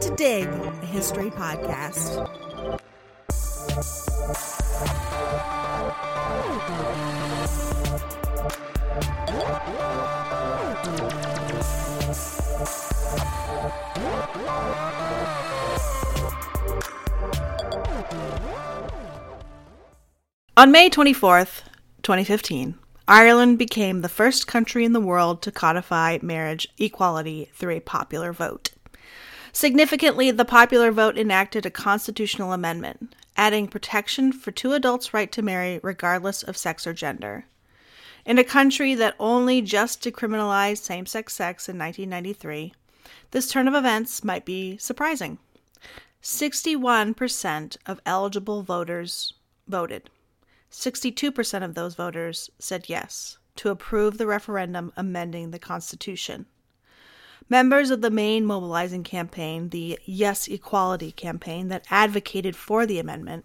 To Dig, a history podcast. On May 24th, 2015, Ireland became the first country in the world to codify marriage equality through a popular vote. Significantly, the popular vote enacted a constitutional amendment, adding protection for two adults' right to marry regardless of sex or gender. In a country that only just decriminalized same sex sex in 1993, this turn of events might be surprising. 61% of eligible voters voted. 62% of those voters said yes to approve the referendum amending the Constitution. Members of the main mobilizing campaign, the Yes Equality campaign that advocated for the amendment,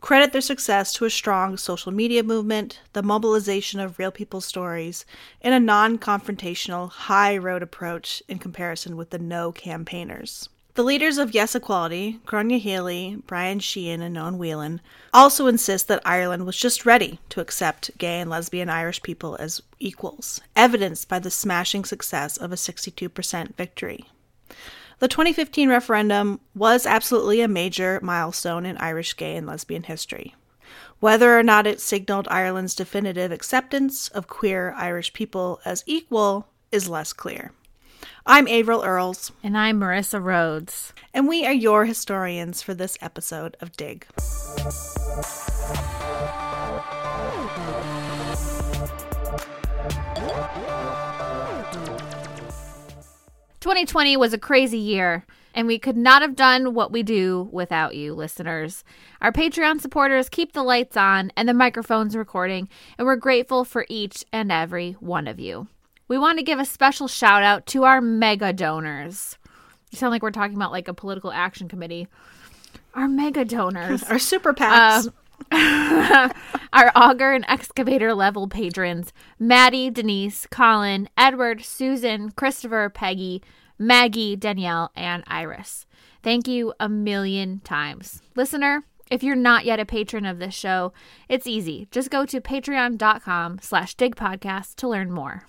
credit their success to a strong social media movement, the mobilization of real people's stories, and a non confrontational, high road approach in comparison with the no campaigners. The leaders of Yes Equality, Gráinne Healy, Brian Sheehan, and Noel Whelan, also insist that Ireland was just ready to accept gay and lesbian Irish people as equals, evidenced by the smashing success of a 62% victory. The 2015 referendum was absolutely a major milestone in Irish gay and lesbian history. Whether or not it signaled Ireland's definitive acceptance of queer Irish people as equal is less clear. I'm Averill Earls. And I'm Marissa Rhodes. And we are your historians for this episode of Dig. 2020 was a crazy year, and we could not have done what we do without you, listeners. Our Patreon supporters keep the lights on and the microphones recording, and we're grateful for each and every one of you. We want to give a special shout out to our mega donors. You sound like we're talking about like a political action committee. Our mega donors, our super PACs. Uh, our auger and excavator level patrons Maddie, Denise, Colin, Edward, Susan, Christopher, Peggy, Maggie, Danielle, and Iris. Thank you a million times. Listener, if you're not yet a patron of this show, it's easy. Just go to patreon.com slash digpodcast to learn more.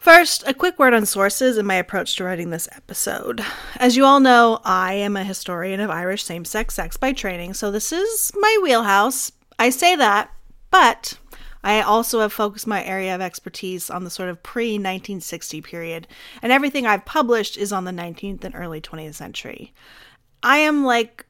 First, a quick word on sources and my approach to writing this episode. As you all know, I am a historian of Irish same sex sex by training, so this is my wheelhouse. I say that, but I also have focused my area of expertise on the sort of pre 1960 period, and everything I've published is on the 19th and early 20th century. I am like,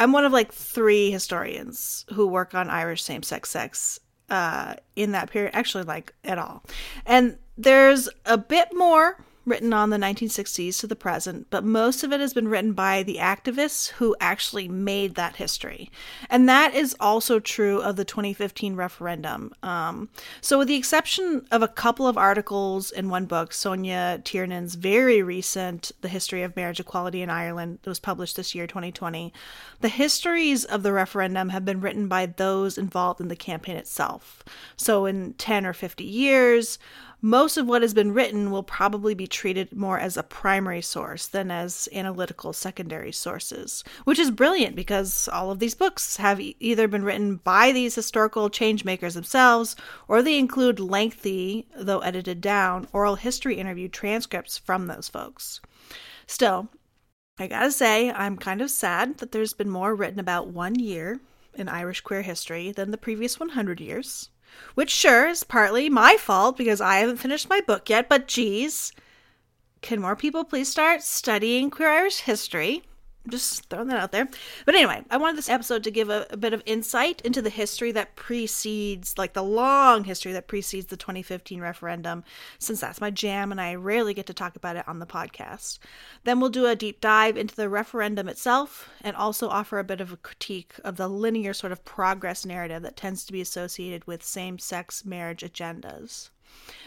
I'm one of like three historians who work on Irish same sex sex uh, in that period, actually, like at all. And there's a bit more written on the 1960s to the present, but most of it has been written by the activists who actually made that history. And that is also true of the 2015 referendum. Um, so, with the exception of a couple of articles in one book, Sonja Tiernan's very recent The History of Marriage Equality in Ireland, that was published this year, 2020, the histories of the referendum have been written by those involved in the campaign itself. So, in 10 or 50 years, most of what has been written will probably be treated more as a primary source than as analytical secondary sources, which is brilliant because all of these books have either been written by these historical changemakers themselves or they include lengthy, though edited down, oral history interview transcripts from those folks. Still, I gotta say, I'm kind of sad that there's been more written about one year in Irish queer history than the previous 100 years. Which, sure, is partly my fault because I haven't finished my book yet, but geez. Can more people please start studying queer Irish history? Just throwing that out there. But anyway, I wanted this episode to give a, a, bit of insight into the history that precedes, like the long history that precedes the 2015 referendum, since that's my jam and I rarely get to talk about it on the podcast. Then we'll do a deep dive into the referendum itself and also offer a bit of a critique of the linear sort of progress narrative that tends to be associated with same sex marriage agendas.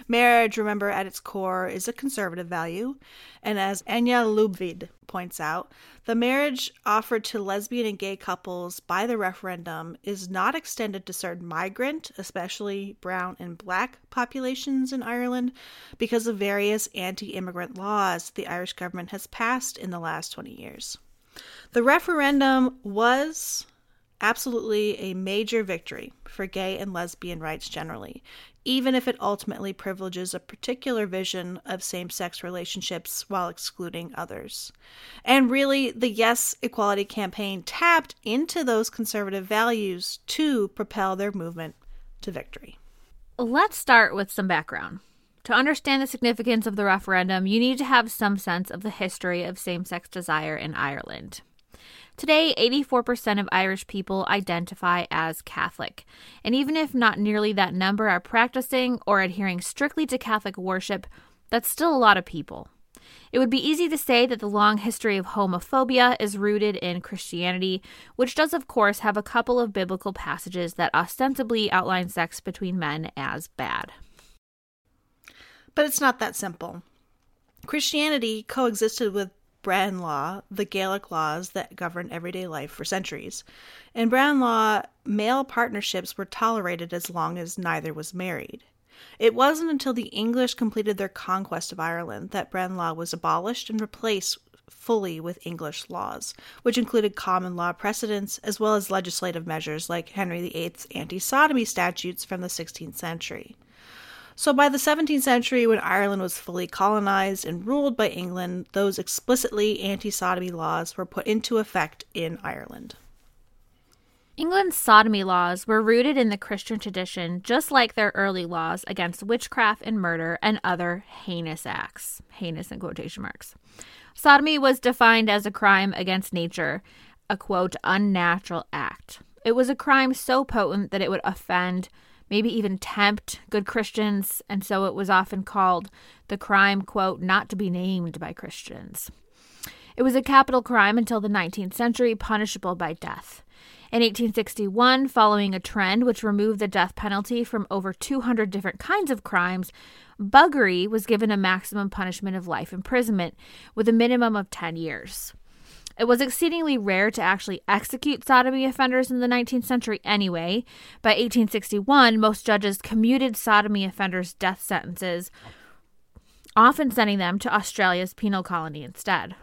Marriage, remember, at its core is a conservative value, and as Anya Lubvid points out, the marriage offered to lesbian and gay couples by the referendum is not extended to certain migrant, especially brown and black populations in Ireland, because of various anti immigrant laws the Irish government has passed in the last 20 years. The referendum was absolutely a major victory for gay and lesbian rights generally, even if it ultimately privileges a particular vision of same sex relationships while excluding others. And really, the Yes Equality campaign tapped into those conservative values to propel their movement to victory. Let's start with some background. To understand the significance of the referendum, you need to have some sense of the history of same sex desire in Ireland. Today, 84% of Irish people identify as Catholic, and even if not nearly that number are practicing or adhering strictly to Catholic worship, that's still a lot of people. It would be easy to say that the long history of homophobia is rooted in Christianity, which does, of course, have a couple of biblical passages that ostensibly outline sex between men as bad. But it's not that simple. Christianity coexisted with Brehon law, the Gaelic laws that govern everyday life for centuries. In Brehon law, male partnerships were tolerated as long as neither was married. It wasn't until the English completed their conquest of Ireland that Brehon law was abolished and replaced fully with English laws, which included common law precedents as well as legislative measures like Henry VIII's anti sodomy statutes from the 16th century. So by the 17th century, when Ireland was fully colonized and ruled by England, those explicitly anti sodomy laws were put into effect in Ireland. England's sodomy laws were rooted in the Christian tradition, just like their early laws against witchcraft and murder and other heinous acts. Heinous in quotation marks. Sodomy was defined as a crime against nature, a quote, unnatural act. It was a crime so potent that it would offend maybe even tempt good Christians, and so it was often called the crime, quote, not to be named by Christians. It was a capital crime until the 19th century, punishable by death. In 1861, following a trend which removed the death penalty from over 200 different kinds of crimes, buggery was given a maximum punishment of life imprisonment with a minimum of 10 years. It was exceedingly rare to actually execute sodomy offenders in the 19th century anyway. By 1861, most judges commuted sodomy offenders' death sentences, often sending them to Australia's penal colony instead.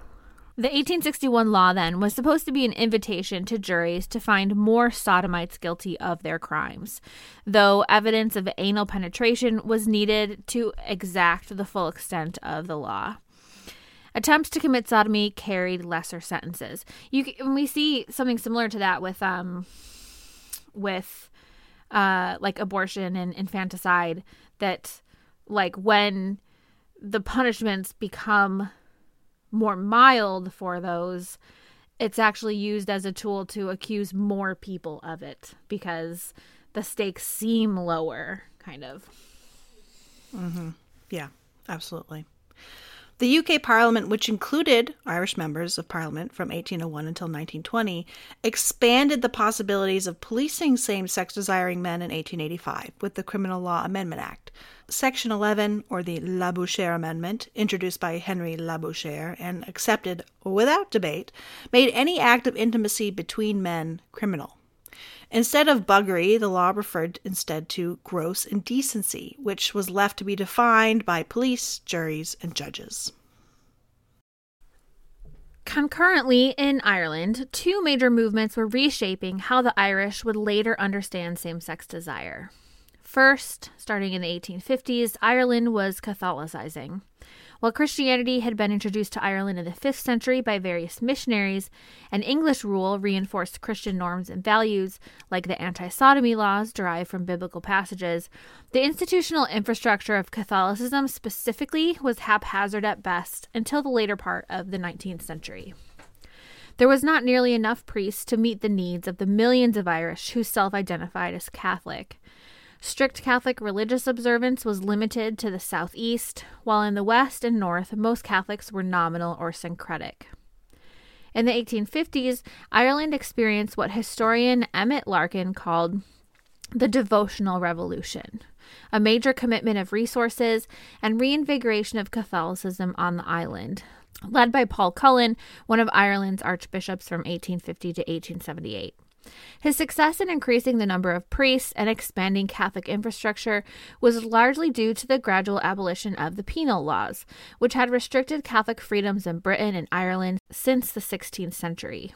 The 1861 law, then, was supposed to be an invitation to juries to find more sodomites guilty of their crimes, though evidence of anal penetration was needed to exact the full extent of the law. Attempts to commit sodomy carried lesser sentences. You we see something similar to that with um with uh like abortion and infanticide that like when the punishments become more mild for those it's actually used as a tool to accuse more people of it because the stakes seem lower kind of mm-hmm. yeah absolutely the UK Parliament, which included Irish members of Parliament from 1801 until 1920, expanded the possibilities of policing same sex desiring men in 1885 with the Criminal Law Amendment Act. Section 11, or the Labouchere Amendment, introduced by Henry Labouchere and accepted without debate, made any act of intimacy between men criminal. Instead of buggery, the law referred instead to gross indecency, which was left to be defined by police, juries, and judges. Concurrently, in Ireland, two major movements were reshaping how the Irish would later understand same sex desire. First, starting in the 1850s, Ireland was Catholicizing. While Christianity had been introduced to Ireland in the 5th century by various missionaries, and English rule reinforced Christian norms and values, like the anti sodomy laws derived from biblical passages, the institutional infrastructure of Catholicism specifically was haphazard at best until the later part of the 19th century. There was not nearly enough priests to meet the needs of the millions of Irish who self identified as Catholic. Strict Catholic religious observance was limited to the southeast, while in the west and north, most Catholics were nominal or syncretic. In the 1850s, Ireland experienced what historian Emmet Larkin called the devotional revolution, a major commitment of resources and reinvigoration of Catholicism on the island, led by Paul Cullen, one of Ireland's archbishops from 1850 to 1878. His success in increasing the number of priests and expanding Catholic infrastructure was largely due to the gradual abolition of the penal laws, which had restricted Catholic freedoms in Britain and Ireland since the 16th century.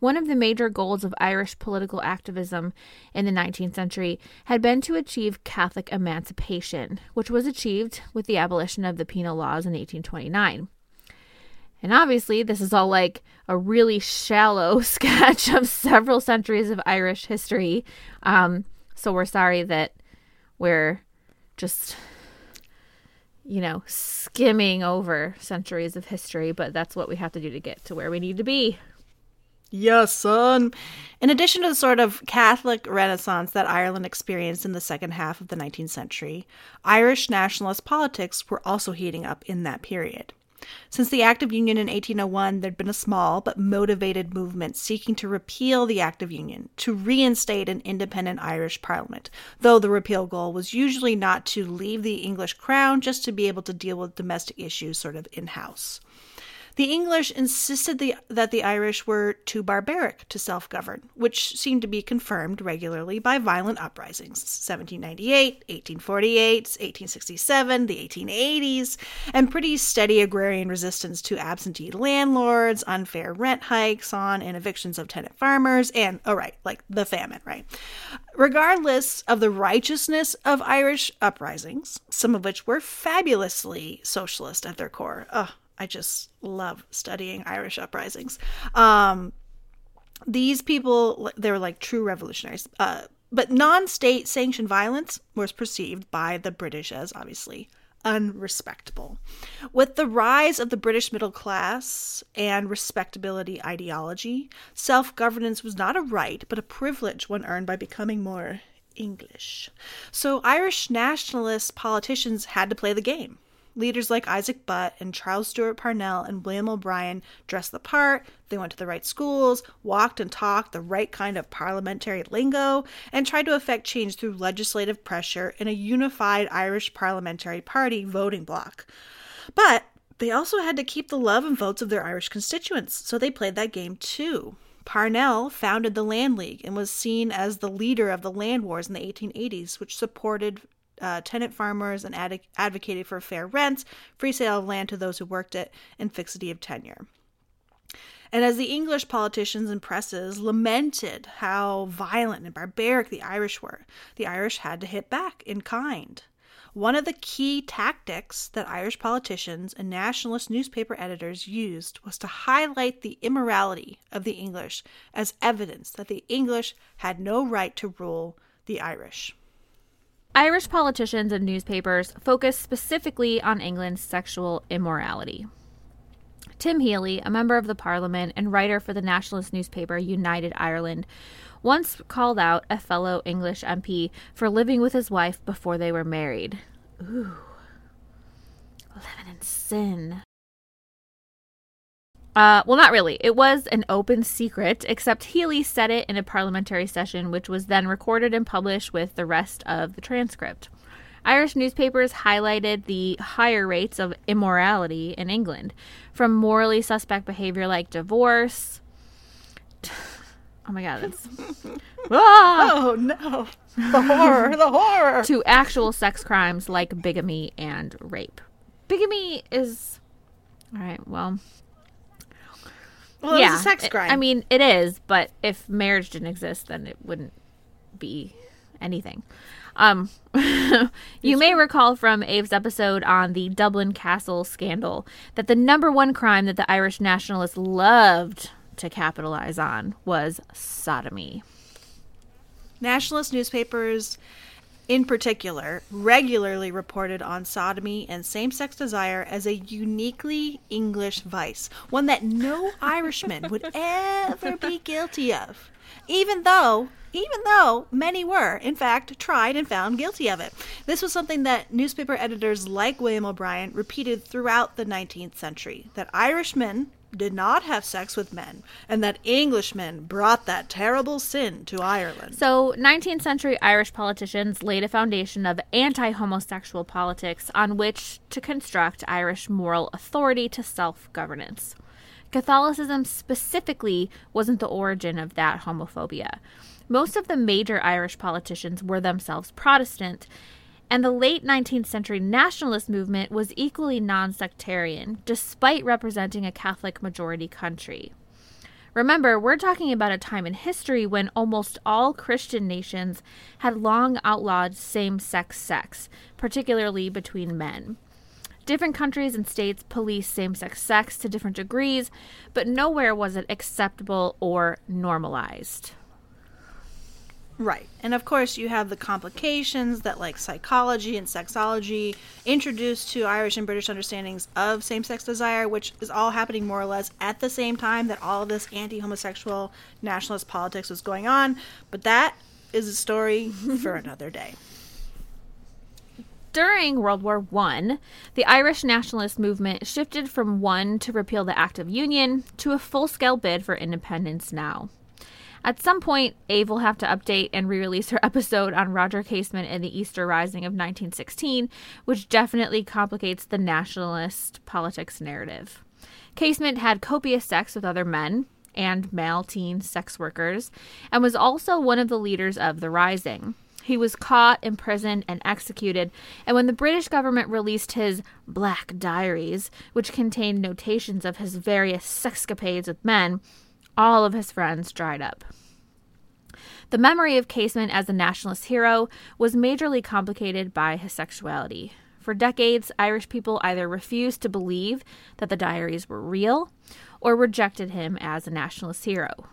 One of the major goals of Irish political activism in the 19th century had been to achieve Catholic emancipation, which was achieved with the abolition of the penal laws in 1829. And obviously, this is all like a really shallow sketch of several centuries of Irish history. Um, so we're sorry that we're just, you know, skimming over centuries of history, but that's what we have to do to get to where we need to be. Yes, son. In addition to the sort of Catholic renaissance that Ireland experienced in the second half of the 19th century, Irish nationalist politics were also heating up in that period. Since the Act of Union in 1801, there'd been a small but motivated movement seeking to repeal the Act of Union, to reinstate an independent Irish parliament, though the repeal goal was usually not to leave the English crown, just to be able to deal with domestic issues sort of in house. The English insisted the, that the Irish were too barbaric to self govern, which seemed to be confirmed regularly by violent uprisings 1798, 1848, 1867, the 1880s, and pretty steady agrarian resistance to absentee landlords, unfair rent hikes on and evictions of tenant farmers, and, oh, right, like the famine, right? Regardless of the righteousness of Irish uprisings, some of which were fabulously socialist at their core. Ugh, I just love studying Irish uprisings. Um, these people, they were like true revolutionaries. Uh, but non state sanctioned violence was perceived by the British as obviously unrespectable. With the rise of the British middle class and respectability ideology, self governance was not a right, but a privilege one earned by becoming more English. So Irish nationalist politicians had to play the game. Leaders like Isaac Butt and Charles Stewart Parnell and William O'Brien dressed the part, they went to the right schools, walked and talked the right kind of parliamentary lingo, and tried to effect change through legislative pressure in a unified Irish parliamentary party voting bloc. But they also had to keep the love and votes of their Irish constituents, so they played that game too. Parnell founded the Land League and was seen as the leader of the land wars in the 1880s, which supported uh, tenant farmers and ad- advocated for fair rents, free sale of land to those who worked it, and fixity of tenure. And as the English politicians and presses lamented how violent and barbaric the Irish were, the Irish had to hit back in kind. One of the key tactics that Irish politicians and nationalist newspaper editors used was to highlight the immorality of the English as evidence that the English had no right to rule the Irish. Irish politicians and newspapers focused specifically on England's sexual immorality. Tim Healy, a member of the parliament and writer for the nationalist newspaper United Ireland, once called out a fellow English MP for living with his wife before they were married. Ooh. Living in sin. Uh, well, not really. It was an open secret, except Healy said it in a parliamentary session, which was then recorded and published with the rest of the transcript. Irish newspapers highlighted the higher rates of immorality in England, from morally suspect behavior like divorce. Oh my god, it's. ah! Oh no! The horror, the horror! To actual sex crimes like bigamy and rape. Bigamy is. Alright, well. Well, yeah, it's a sex crime. I mean, it is, but if marriage didn't exist, then it wouldn't be anything. Um, you may recall from Ave's episode on the Dublin Castle scandal that the number one crime that the Irish nationalists loved to capitalize on was sodomy. Nationalist newspapers in particular, regularly reported on sodomy and same sex desire as a uniquely English vice, one that no Irishman would ever be guilty of, even though. Even though many were, in fact, tried and found guilty of it. This was something that newspaper editors like William O'Brien repeated throughout the 19th century that Irishmen did not have sex with men, and that Englishmen brought that terrible sin to Ireland. So, 19th century Irish politicians laid a foundation of anti homosexual politics on which to construct Irish moral authority to self governance. Catholicism specifically wasn't the origin of that homophobia. Most of the major Irish politicians were themselves Protestant, and the late 19th century nationalist movement was equally non sectarian, despite representing a Catholic majority country. Remember, we're talking about a time in history when almost all Christian nations had long outlawed same sex sex, particularly between men. Different countries and states police same sex sex to different degrees, but nowhere was it acceptable or normalized. Right. And of course, you have the complications that, like, psychology and sexology introduced to Irish and British understandings of same sex desire, which is all happening more or less at the same time that all of this anti homosexual nationalist politics was going on. But that is a story for another day. During World War I, the Irish nationalist movement shifted from one to repeal the Act of Union to a full scale bid for independence now. At some point, Ave will have to update and re release her episode on Roger Casement and the Easter Rising of 1916, which definitely complicates the nationalist politics narrative. Casement had copious sex with other men and male teen sex workers, and was also one of the leaders of the Rising. He was caught, imprisoned, and executed, and when the British government released his Black Diaries, which contained notations of his various sexcapades with men, all of his friends dried up. The memory of Casement as a nationalist hero was majorly complicated by his sexuality. For decades, Irish people either refused to believe that the diaries were real or rejected him as a nationalist hero.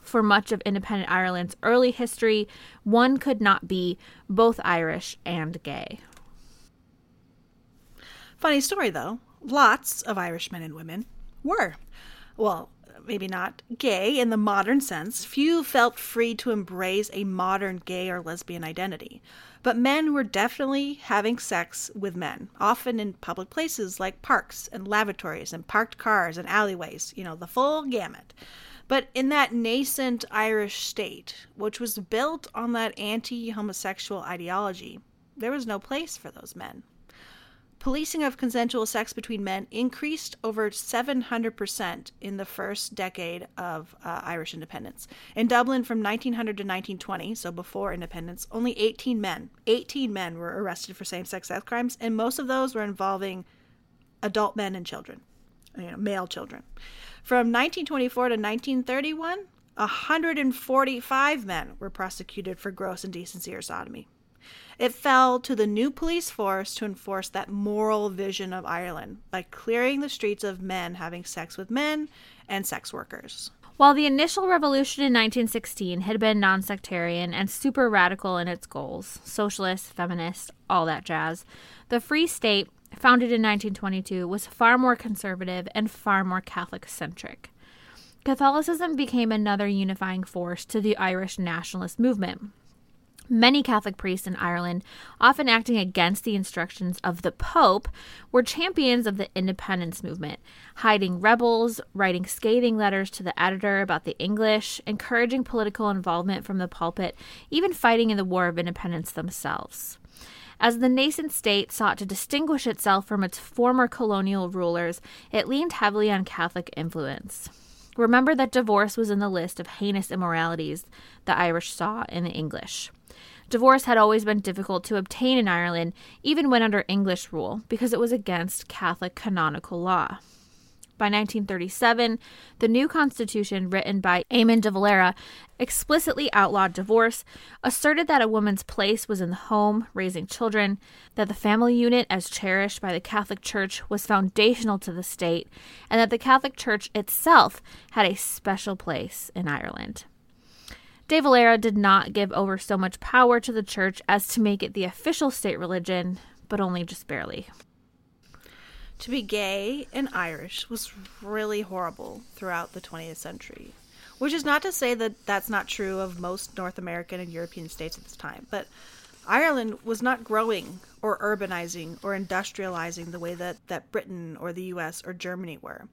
For much of independent Ireland's early history, one could not be both Irish and gay. Funny story, though. Lots of Irish men and women were. Well, maybe not gay in the modern sense, few felt free to embrace a modern gay or lesbian identity. But men were definitely having sex with men, often in public places like parks and lavatories and parked cars and alleyways, you know, the full gamut. But in that nascent Irish state, which was built on that anti homosexual ideology, there was no place for those men policing of consensual sex between men increased over 700% in the first decade of uh, Irish independence. In Dublin from 1900 to 1920, so before independence, only 18 men, 18 men were arrested for same-sex sex crimes, and most of those were involving adult men and children, you know, male children. From 1924 to 1931, 145 men were prosecuted for gross indecency or sodomy. It fell to the new police force to enforce that moral vision of Ireland by clearing the streets of men having sex with men and sex workers. While the initial revolution in 1916 had been non sectarian and super radical in its goals socialist, feminist, all that jazz the Free State, founded in 1922, was far more conservative and far more Catholic centric. Catholicism became another unifying force to the Irish nationalist movement. Many Catholic priests in Ireland, often acting against the instructions of the Pope, were champions of the independence movement, hiding rebels, writing scathing letters to the editor about the English, encouraging political involvement from the pulpit, even fighting in the War of Independence themselves. As the nascent state sought to distinguish itself from its former colonial rulers, it leaned heavily on Catholic influence. Remember that divorce was in the list of heinous immoralities the Irish saw in the English. Divorce had always been difficult to obtain in Ireland, even when under English rule, because it was against Catholic canonical law. By 1937, the new constitution, written by Eamon de Valera, explicitly outlawed divorce, asserted that a woman's place was in the home, raising children, that the family unit, as cherished by the Catholic Church, was foundational to the state, and that the Catholic Church itself had a special place in Ireland. De Valera did not give over so much power to the church as to make it the official state religion, but only just barely. To be gay and Irish was really horrible throughout the 20th century, which is not to say that that's not true of most North American and European states at this time, but Ireland was not growing or urbanizing or industrializing the way that, that Britain or the US or Germany were.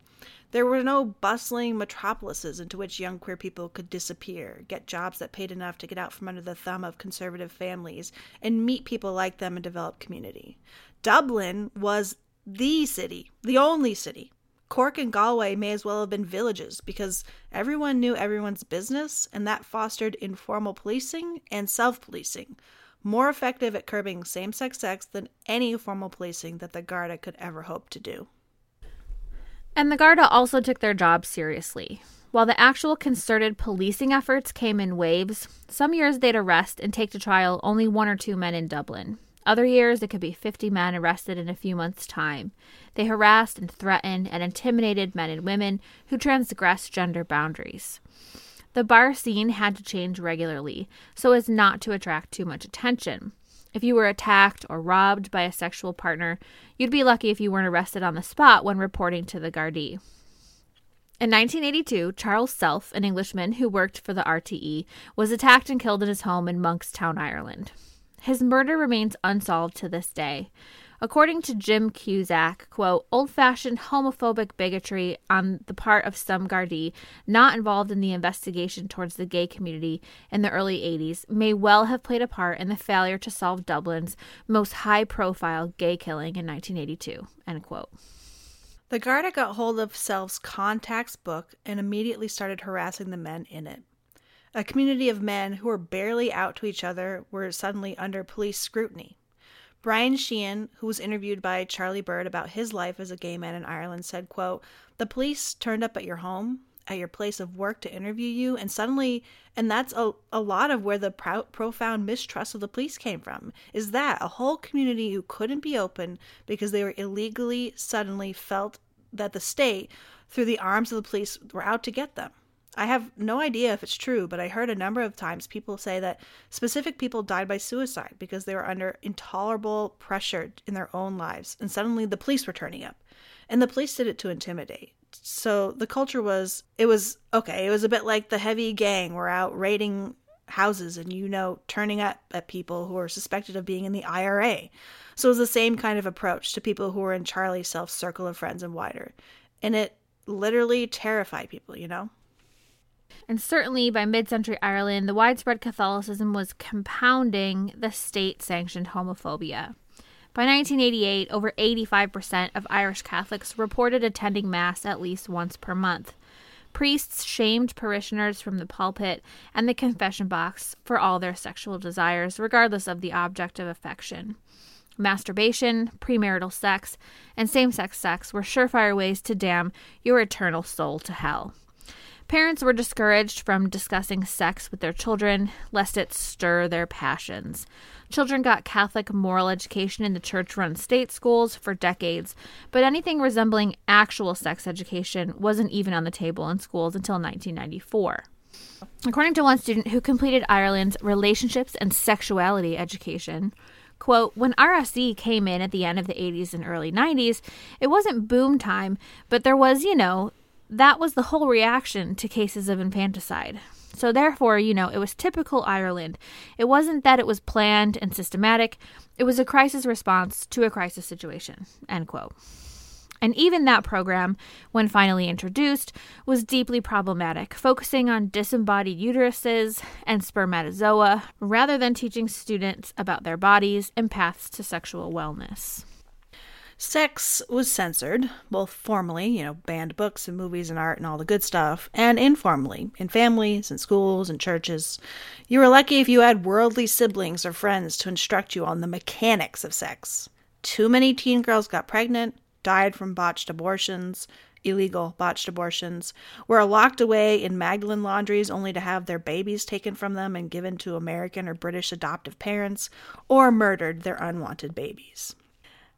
There were no bustling metropolises into which young queer people could disappear, get jobs that paid enough to get out from under the thumb of conservative families, and meet people like them and develop community. Dublin was the city, the only city. Cork and Galway may as well have been villages because everyone knew everyone's business, and that fostered informal policing and self policing, more effective at curbing same sex sex than any formal policing that the Garda could ever hope to do. And the Garda also took their job seriously. While the actual concerted policing efforts came in waves, some years they'd arrest and take to trial only one or two men in Dublin. Other years, it could be 50 men arrested in a few months' time. They harassed and threatened and intimidated men and women who transgressed gender boundaries. The bar scene had to change regularly so as not to attract too much attention. If you were attacked or robbed by a sexual partner, you'd be lucky if you weren't arrested on the spot when reporting to the Gardaí. In 1982, Charles Self, an Englishman who worked for the RTE, was attacked and killed in his home in Monkstown, Ireland. His murder remains unsolved to this day. According to Jim Cusack, quote, old fashioned homophobic bigotry on the part of some Gardaí not involved in the investigation towards the gay community in the early 80s may well have played a part in the failure to solve Dublin's most high profile gay killing in 1982, end quote. The Garda got hold of Self's contacts book and immediately started harassing the men in it. A community of men who were barely out to each other were suddenly under police scrutiny. Brian Sheehan, who was interviewed by Charlie Bird about his life as a gay man in Ireland, said, quote, The police turned up at your home, at your place of work to interview you, and suddenly, and that's a, a lot of where the pro- profound mistrust of the police came from, is that a whole community who couldn't be open because they were illegally suddenly felt that the state, through the arms of the police, were out to get them. I have no idea if it's true, but I heard a number of times people say that specific people died by suicide because they were under intolerable pressure in their own lives, and suddenly the police were turning up. And the police did it to intimidate. So the culture was, it was okay, it was a bit like the heavy gang were out raiding houses and, you know, turning up at people who were suspected of being in the IRA. So it was the same kind of approach to people who were in Charlie's self circle of friends and wider. And it literally terrified people, you know? And certainly by mid century Ireland, the widespread Catholicism was compounding the state sanctioned homophobia. By 1988, over 85% of Irish Catholics reported attending Mass at least once per month. Priests shamed parishioners from the pulpit and the confession box for all their sexual desires, regardless of the object of affection. Masturbation, premarital sex, and same sex sex were surefire ways to damn your eternal soul to hell. Parents were discouraged from discussing sex with their children, lest it stir their passions. Children got Catholic moral education in the church run state schools for decades, but anything resembling actual sex education wasn't even on the table in schools until 1994. According to one student who completed Ireland's relationships and sexuality education, quote, when RSE came in at the end of the 80s and early 90s, it wasn't boom time, but there was, you know, that was the whole reaction to cases of infanticide. So, therefore, you know, it was typical Ireland. It wasn't that it was planned and systematic, it was a crisis response to a crisis situation. End quote. And even that program, when finally introduced, was deeply problematic, focusing on disembodied uteruses and spermatozoa rather than teaching students about their bodies and paths to sexual wellness. Sex was censored, both formally, you know, banned books and movies and art and all the good stuff, and informally, in families and schools and churches. You were lucky if you had worldly siblings or friends to instruct you on the mechanics of sex. Too many teen girls got pregnant, died from botched abortions, illegal botched abortions, were locked away in Magdalen laundries only to have their babies taken from them and given to American or British adoptive parents, or murdered their unwanted babies.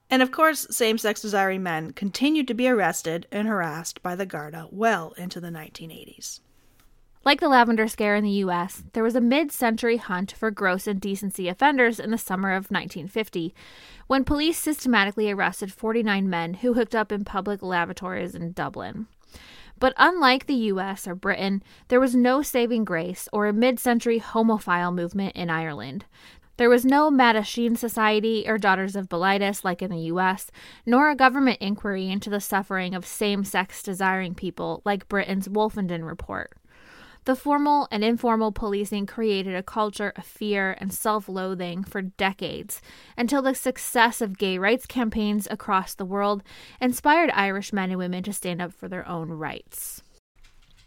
And of course, same sex desiring men continued to be arrested and harassed by the Garda well into the 1980s. Like the Lavender Scare in the US, there was a mid century hunt for gross indecency offenders in the summer of 1950, when police systematically arrested 49 men who hooked up in public lavatories in Dublin. But unlike the US or Britain, there was no saving grace or a mid century homophile movement in Ireland. There was no Mattachine Society or Daughters of Bilitis like in the US, nor a government inquiry into the suffering of same sex desiring people like Britain's Wolfenden Report. The formal and informal policing created a culture of fear and self loathing for decades until the success of gay rights campaigns across the world inspired Irish men and women to stand up for their own rights.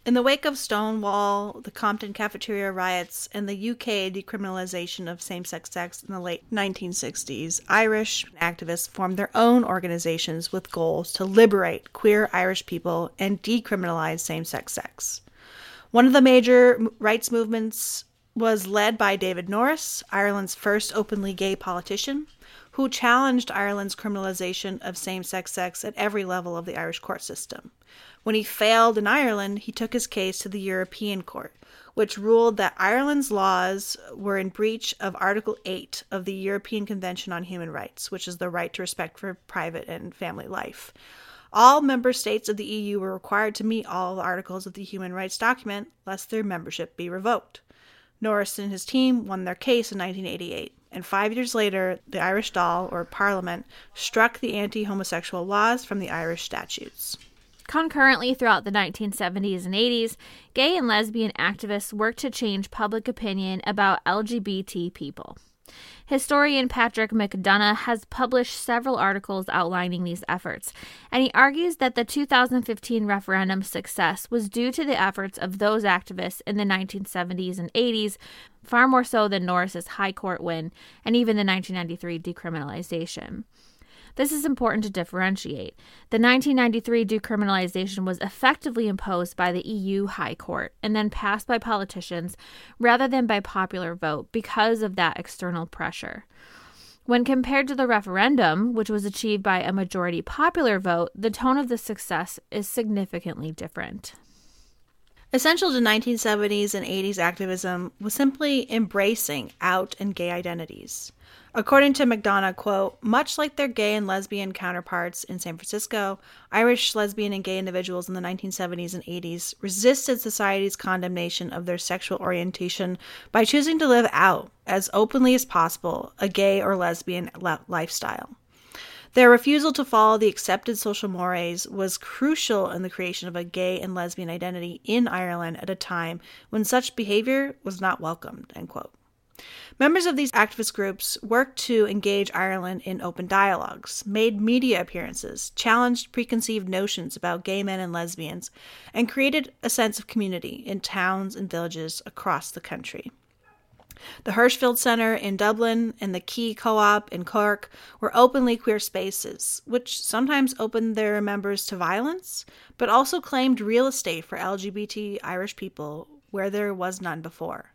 In the wake of Stonewall, the Compton cafeteria riots, and the UK decriminalization of same sex sex in the late 1960s, Irish activists formed their own organizations with goals to liberate queer Irish people and decriminalize same sex sex. One of the major rights movements was led by David Norris, Ireland's first openly gay politician, who challenged Ireland's criminalization of same sex sex at every level of the Irish court system. When he failed in Ireland, he took his case to the European Court, which ruled that Ireland's laws were in breach of Article 8 of the European Convention on Human Rights, which is the right to respect for private and family life. All member states of the EU were required to meet all the articles of the human rights document, lest their membership be revoked. Norris and his team won their case in 1988, and five years later, the Irish Dáil, or Parliament, struck the anti homosexual laws from the Irish statutes. Concurrently, throughout the 1970s and 80s, gay and lesbian activists worked to change public opinion about LGBT people. Historian Patrick McDonagh has published several articles outlining these efforts, and he argues that the 2015 referendum success was due to the efforts of those activists in the 1970s and 80s, far more so than Norris's High Court win and even the 1993 decriminalization. This is important to differentiate. The 1993 decriminalization was effectively imposed by the EU High Court and then passed by politicians rather than by popular vote because of that external pressure. When compared to the referendum, which was achieved by a majority popular vote, the tone of the success is significantly different. Essential to 1970s and 80s activism was simply embracing out and gay identities. According to McDonagh, quote, much like their gay and lesbian counterparts in San Francisco, Irish lesbian and gay individuals in the 1970s and 80s resisted society's condemnation of their sexual orientation by choosing to live out, as openly as possible, a gay or lesbian le- lifestyle. Their refusal to follow the accepted social mores was crucial in the creation of a gay and lesbian identity in Ireland at a time when such behavior was not welcomed, end quote. Members of these activist groups worked to engage Ireland in open dialogues, made media appearances, challenged preconceived notions about gay men and lesbians, and created a sense of community in towns and villages across the country. The Hirschfeld Center in Dublin and the Quay Co op in Cork were openly queer spaces, which sometimes opened their members to violence, but also claimed real estate for LGBT Irish people where there was none before.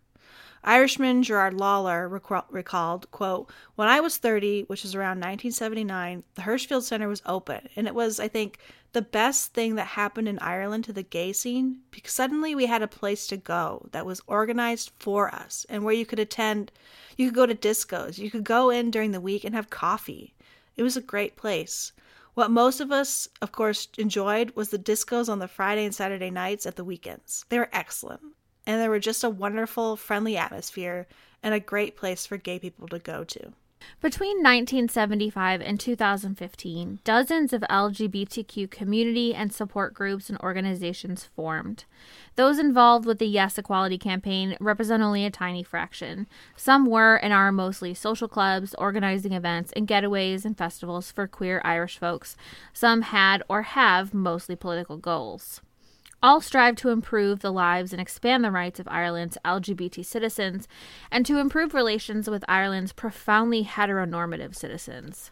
Irishman Gerard Lawler recalled, quote, When I was 30, which was around 1979, the Hirschfeld Center was open, and it was, I think, the best thing that happened in Ireland to the gay scene because suddenly we had a place to go that was organized for us and where you could attend, you could go to discos, you could go in during the week and have coffee. It was a great place. What most of us, of course, enjoyed was the discos on the Friday and Saturday nights at the weekends. They were excellent and they were just a wonderful, friendly atmosphere and a great place for gay people to go to. Between 1975 and 2015, dozens of LGBTQ community and support groups and organizations formed. Those involved with the Yes Equality campaign represent only a tiny fraction. Some were and are mostly social clubs, organizing events and getaways and festivals for queer Irish folks. Some had or have mostly political goals. All strive to improve the lives and expand the rights of Ireland's LGBT citizens and to improve relations with Ireland's profoundly heteronormative citizens.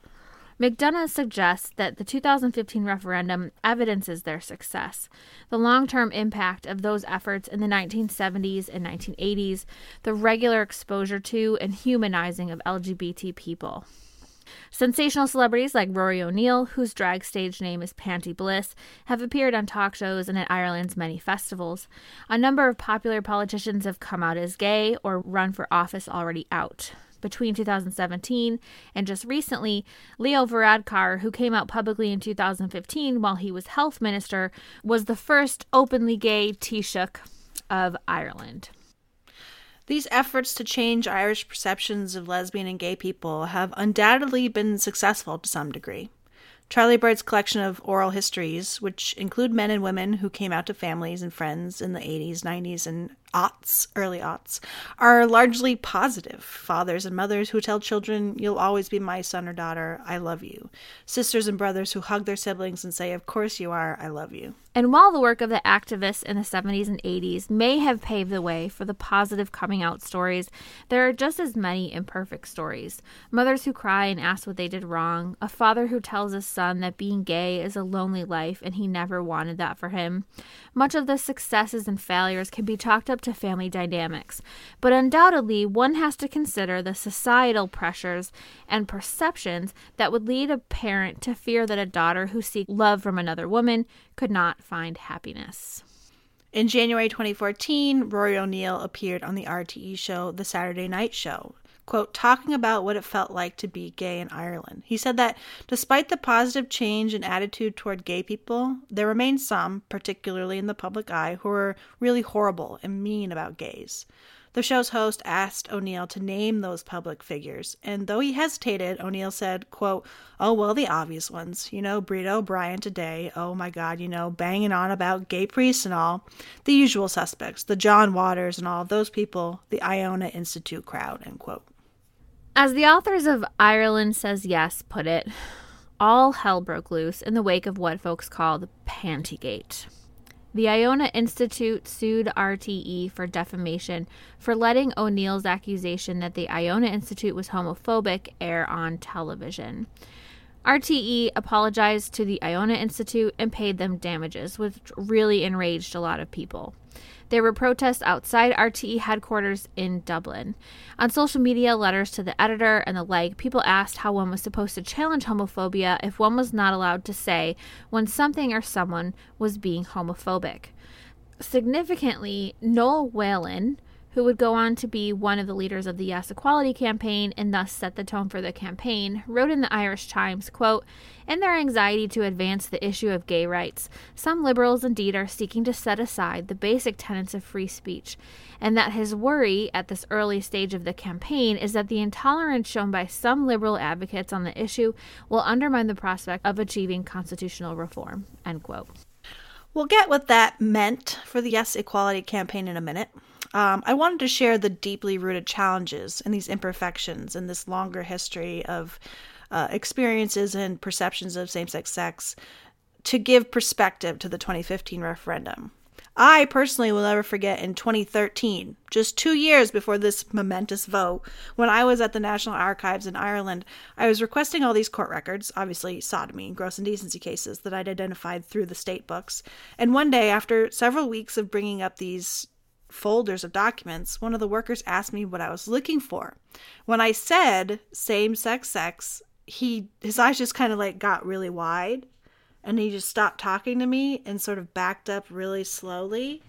McDonagh suggests that the 2015 referendum evidences their success, the long term impact of those efforts in the 1970s and 1980s, the regular exposure to and humanizing of LGBT people. Sensational celebrities like Rory O'Neill, whose drag stage name is Panti Bliss, have appeared on talk shows and at Ireland's many festivals. A number of popular politicians have come out as gay or run for office already out. Between 2017 and just recently, Leo Varadkar, who came out publicly in 2015 while he was health minister, was the first openly gay Taoiseach of Ireland. These efforts to change Irish perceptions of lesbian and gay people have undoubtedly been successful to some degree. Charlie Bird's collection of oral histories, which include men and women who came out to families and friends in the 80s, 90s, and aughts, early aughts, are largely positive. Fathers and mothers who tell children, You'll always be my son or daughter, I love you. Sisters and brothers who hug their siblings and say, Of course you are, I love you. And while the work of the activists in the 70s and 80s may have paved the way for the positive coming out stories, there are just as many imperfect stories. Mothers who cry and ask what they did wrong, a father who tells his son that being gay is a lonely life and he never wanted that for him. Much of the successes and failures can be chalked up to family dynamics, but undoubtedly one has to consider the societal pressures and perceptions that would lead a parent to fear that a daughter who seeks love from another woman could not find happiness. In January 2014, Rory O'Neill appeared on the RTE show The Saturday Night Show, quote, talking about what it felt like to be gay in Ireland. He said that despite the positive change in attitude toward gay people, there remain some, particularly in the public eye, who are really horrible and mean about gays. The show's host asked O'Neill to name those public figures, and though he hesitated, O'Neill said, quote, Oh, well, the obvious ones. You know, Breda O'Brien today. Oh my god, you know, banging on about gay priests and all. The usual suspects, the John Waters and all those people, the Iona Institute crowd, end quote. As the authors of Ireland Says Yes put it, all hell broke loose in the wake of what folks called Pantigate. The Iona Institute sued RTE for defamation for letting O'Neill's accusation that the Iona Institute was homophobic air on television. RTE apologized to the Iona Institute and paid them damages, which really enraged a lot of people. There were protests outside RTE headquarters in Dublin. On social media, letters to the editor and the like, people asked how one was supposed to challenge homophobia if one was not allowed to say when something or someone was being homophobic. Significantly, Noel Whelan, who would go on to be one of the leaders of the Yes Equality campaign and thus set the tone for the campaign, wrote in the Irish Times, quote, In their anxiety to advance the issue of gay rights, some liberals indeed are seeking to set aside the basic tenets of free speech, and that his worry at this early stage of the campaign is that the intolerance shown by some liberal advocates on the issue will undermine the prospect of achieving constitutional reform, end quote. We'll get what that meant for the Yes Equality campaign in a minute. Um, I wanted to share the deeply rooted challenges and these imperfections in this longer history of uh, experiences and perceptions of same sex sex to give perspective to the 2015 referendum. I personally will never forget in 2013, just two years before this momentous vote, when I was at the National Archives in Ireland, I was requesting all these court records, obviously sodomy and gross indecency cases that I'd identified through the state books. And one day, after several weeks of bringing up these folders of documents, one of the workers asked me what I was looking for. When I said same sex sex, he his eyes just kind of like got really wide and he just stopped talking to me and sort of backed up really slowly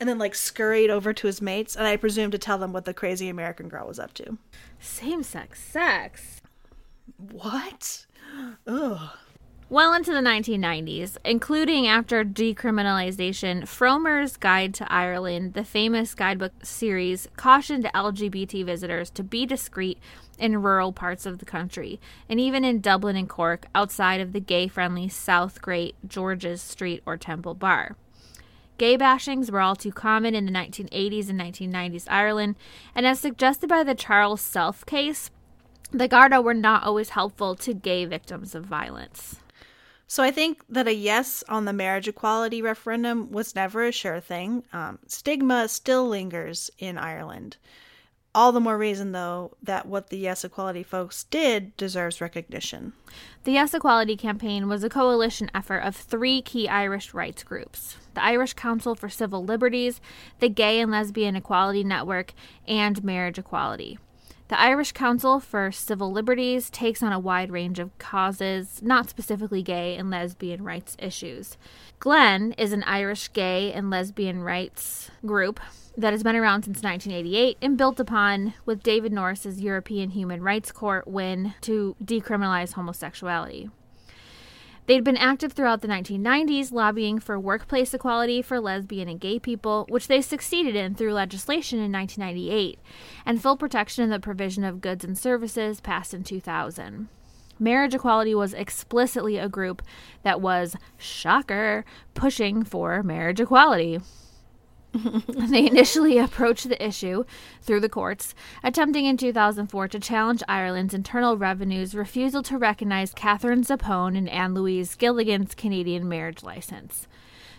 and then like scurried over to his mates and I presume to tell them what the crazy American girl was up to. Same sex sex. What? Ugh. Well into the 1990s, including after decriminalization, Frommer's Guide to Ireland, the famous guidebook series, cautioned LGBT visitors to be discreet in rural parts of the country, and even in Dublin and Cork, outside of the gay friendly South Great George's Street or Temple Bar. Gay bashings were all too common in the 1980s and 1990s Ireland, and as suggested by the Charles Self case, the Garda were not always helpful to gay victims of violence. So I think that a yes on the marriage equality referendum was never a sure thing. Um, stigma still lingers in Ireland. All the more reason, though, that what the Yes Equality folks did deserves recognition. The Yes Equality campaign was a coalition effort of three key Irish rights groups the Irish Council for Civil Liberties, the Gay and Lesbian Equality Network, and Marriage Equality. The Irish Council for Civil Liberties takes on a wide range of causes, not specifically gay and lesbian rights issues. GLEN is an Irish gay and lesbian rights group that has been around since 1988 and built upon with David Norris's European Human Rights Court win to decriminalize homosexuality. They'd been active throughout the 1990s, lobbying for workplace equality for lesbian and gay people, which they succeeded in through legislation in 1998, and full protection in the provision of goods and services passed in 2000. Marriage Equality was explicitly a group that was, shocker, pushing for marriage equality. they initially approached the issue through the courts, attempting in 2004 to challenge Ireland's Internal Revenue's refusal to recognize Catherine Zappone and Anne Louise Gilligan's Canadian marriage license.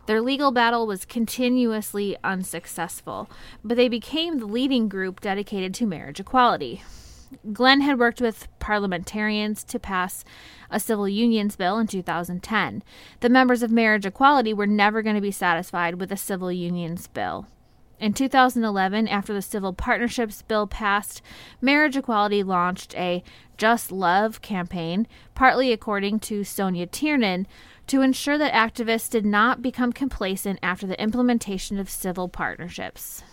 Their legal battle was continuously unsuccessful, but they became the leading group dedicated to marriage equality. GLEN had worked with parliamentarians to pass a civil unions bill in 2010. The members of marriage equality were never going to be satisfied with a civil unions bill. In 2011, after the Civil Partnerships Bill passed, Marriage Equality launched a Just Love campaign, partly according to Sonja Tiernan, to ensure that activists did not become complacent after the implementation of civil partnerships.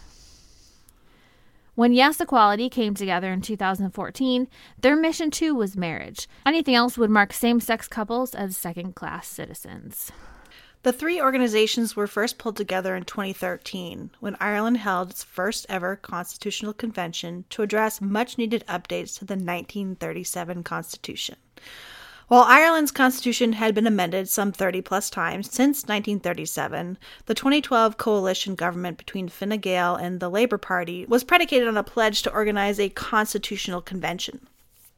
When Yes Equality came together in 2014, their mission too was marriage. Anything else would mark same sex couples as second class citizens. The three organizations were first pulled together in 2013 when Ireland held its first ever constitutional convention to address much needed updates to the 1937 Constitution. While Ireland's constitution had been amended some 30 plus times since 1937, the 2012 coalition government between Fine Gael and the Labour Party was predicated on a pledge to organize a constitutional convention.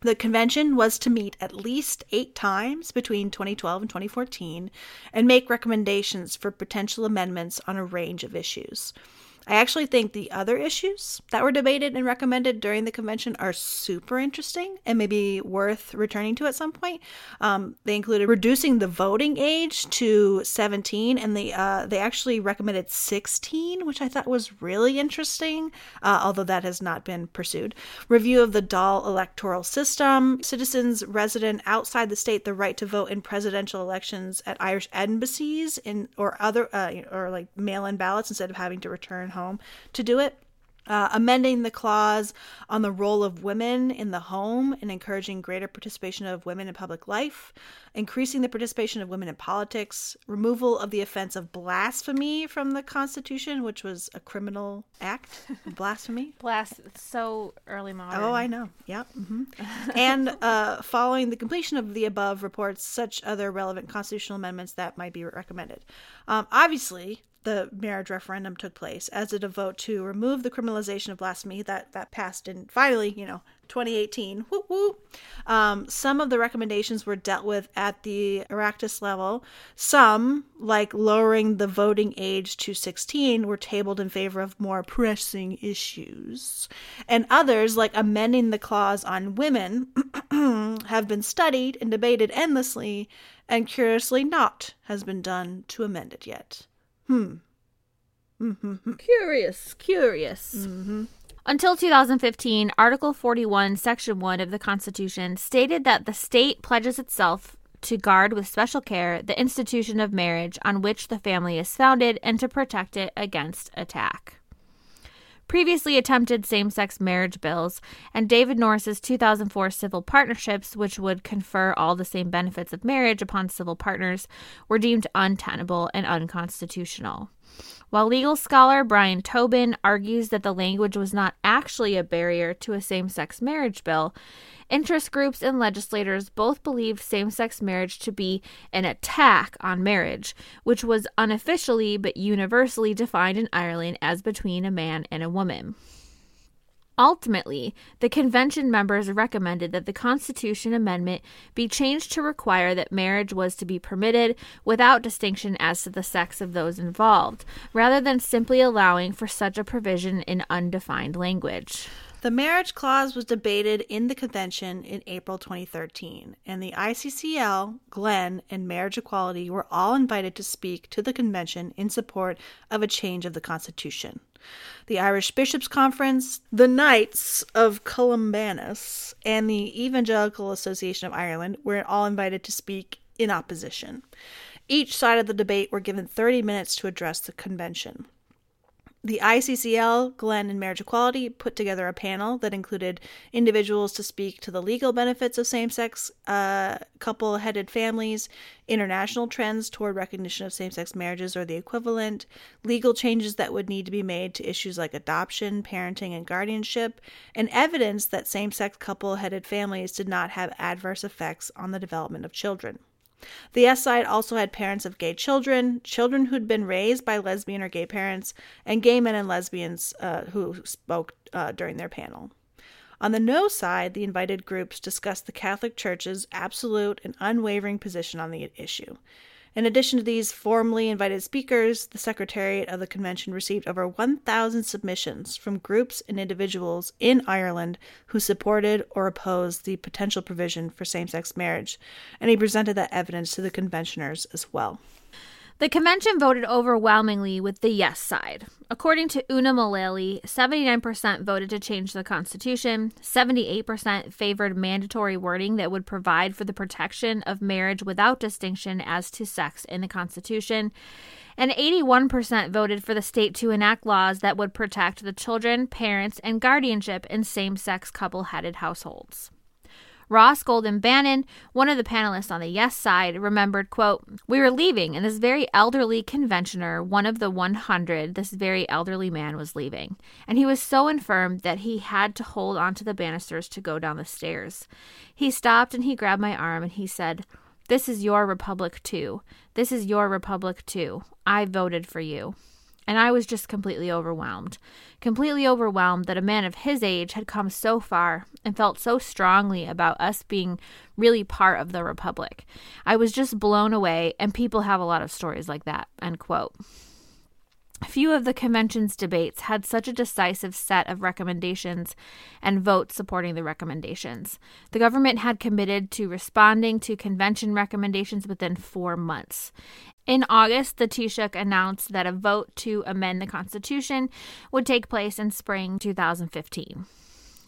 The convention was to meet at least eight times between 2012 and 2014 and make recommendations for potential amendments on a range of issues. I actually think the other issues that were debated and recommended during the convention are super interesting and maybe worth returning to at some point. Um, they included reducing the voting age to 17, and they uh, they actually recommended 16, which I thought was really interesting, uh, although that has not been pursued. Review of the Dáil electoral system, citizens resident outside the state the right to vote in presidential elections at Irish embassies in or other uh, or like mail-in ballots instead of having to return home to do it. Uh, amending the clause on the role of women in the home and encouraging greater participation of women in public life, increasing the participation of women in politics, removal of the offense of blasphemy from the Constitution, which was a criminal act, blasphemy. Blast, so early modern. Oh, I know. Yep. hmm and uh, following the completion of the above reports, such other relevant constitutional amendments that might be recommended. Um, obviously, the marriage referendum took place, as did a vote to remove the criminalization of blasphemy that that passed in finally, you know, 2018. Woo woo. Um, some of the recommendations were dealt with at the Oireachtas level. Some, like lowering the voting age to 16, were tabled in favor of more pressing issues, and others, like amending the clause on women, have been studied and debated endlessly, and curiously, not has been done to amend it yet. Hmm. Curious, curious. Until 2015, Article 41, Section 1 of the Constitution stated that the state pledges itself to guard with special care the institution of marriage on which the family is founded and to protect it against attack. Previously attempted same sex marriage bills and David Norris's 2004 civil partnerships, which would confer all the same benefits of marriage upon civil partners, were deemed untenable and unconstitutional. While legal scholar Brian Tobin argues that the language was not actually a barrier to a same sex marriage bill, interest groups and legislators both believed same sex marriage to be an attack on marriage, which was unofficially but universally defined in Ireland as between a man and a woman. Ultimately, the convention members recommended that the Constitution Amendment be changed to require that marriage was to be permitted without distinction as to the sex of those involved, rather than simply allowing for such a provision in undefined language. The marriage clause was debated in the convention in April 2013, and the ICCL, GLEN, and Marriage Equality were all invited to speak to the convention in support of a change of the Constitution. The Irish Bishops' Conference, the Knights of Columbanus, and the Evangelical Association of Ireland were all invited to speak in opposition. Each side of the debate were given 30 minutes to address the convention. The ICCL, GLEN, and Marriage Equality put together a panel that included individuals to speak to the legal benefits of same sex uh, couple headed families, international trends toward recognition of same sex marriages or the equivalent, legal changes that would need to be made to issues like adoption, parenting, and guardianship, and evidence that same sex couple headed families did not have adverse effects on the development of children. The yes side also had parents of gay children, children who'd been raised by lesbian or gay parents, and gay men and lesbians uh, who spoke uh, during their panel. On the no side, the invited groups discussed the Catholic Church's absolute and unwavering position on the issue. In addition to these formally invited speakers, the Secretariat of the Convention received over 1,000 submissions from groups and individuals in Ireland who supported or opposed the potential provision for same sex marriage, and he presented that evidence to the conventioners as well. The convention voted overwhelmingly with the yes side. According to Una Mullally, 79% voted to change the Constitution, 78% favored mandatory wording that would provide for the protection of marriage without distinction as to sex in the Constitution, and 81% voted for the state to enact laws that would protect the children, parents, and guardianship in same sex couple headed households. Ross Golden Bannon, one of the panelists on the yes side, remembered, quote, We were leaving, and this very elderly conventioner, one of the 100, this very elderly man was leaving. And he was so infirm that he had to hold onto the banisters to go down the stairs. He stopped and he grabbed my arm and he said, This is your republic too. This is your republic too. I voted for you. And I was just completely overwhelmed. Completely overwhelmed that a man of his age had come so far and felt so strongly about us being really part of the Republic. I was just blown away, and people have a lot of stories like that. End quote. Few of the convention's debates had such a decisive set of recommendations and votes supporting the recommendations. The government had committed to responding to convention recommendations within four months. In August, the Taoiseach announced that a vote to amend the Constitution would take place in spring 2015.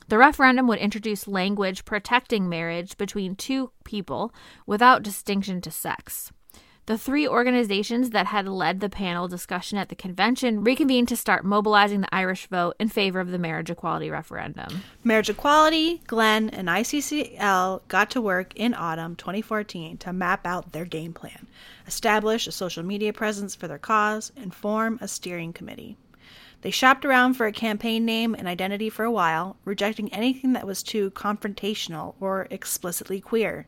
The referendum would introduce language protecting marriage between two people without distinction to sex. The three organizations that had led the panel discussion at the convention reconvened to start mobilizing the Irish vote in favor of the marriage equality referendum. Marriage Equality, GLEN, and ICCL got to work in autumn 2014 to map out their game plan, establish a social media presence for their cause, and form a steering committee. They shopped around for a campaign name and identity for a while, rejecting anything that was too confrontational or explicitly queer.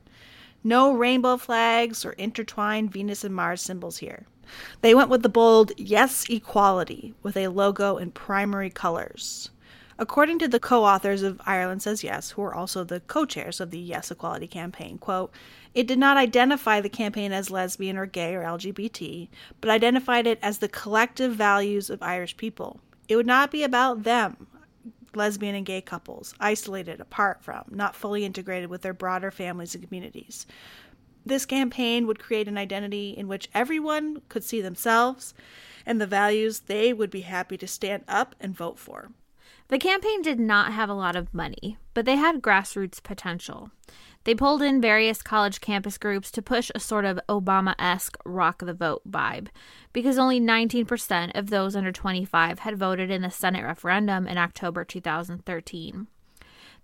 No rainbow flags or intertwined Venus and Mars symbols here. They went with the bold Yes Equality with a logo in primary colors. According to the co-authors of Ireland Says Yes, who are also the co-chairs of the Yes Equality campaign, quote, it did not identify the campaign as lesbian or gay or LGBT, but identified it as the collective values of Irish people. It would not be about them, lesbian and gay couples, isolated, apart from, not fully integrated with their broader families and communities. This campaign would create an identity in which everyone could see themselves and the values they would be happy to stand up and vote for. The campaign did not have a lot of money, but they had grassroots potential. They pulled in various college campus groups to push a sort of Obama esque rock the vote vibe, because only 19% of those under 25 had voted in the Senate referendum in October 2013.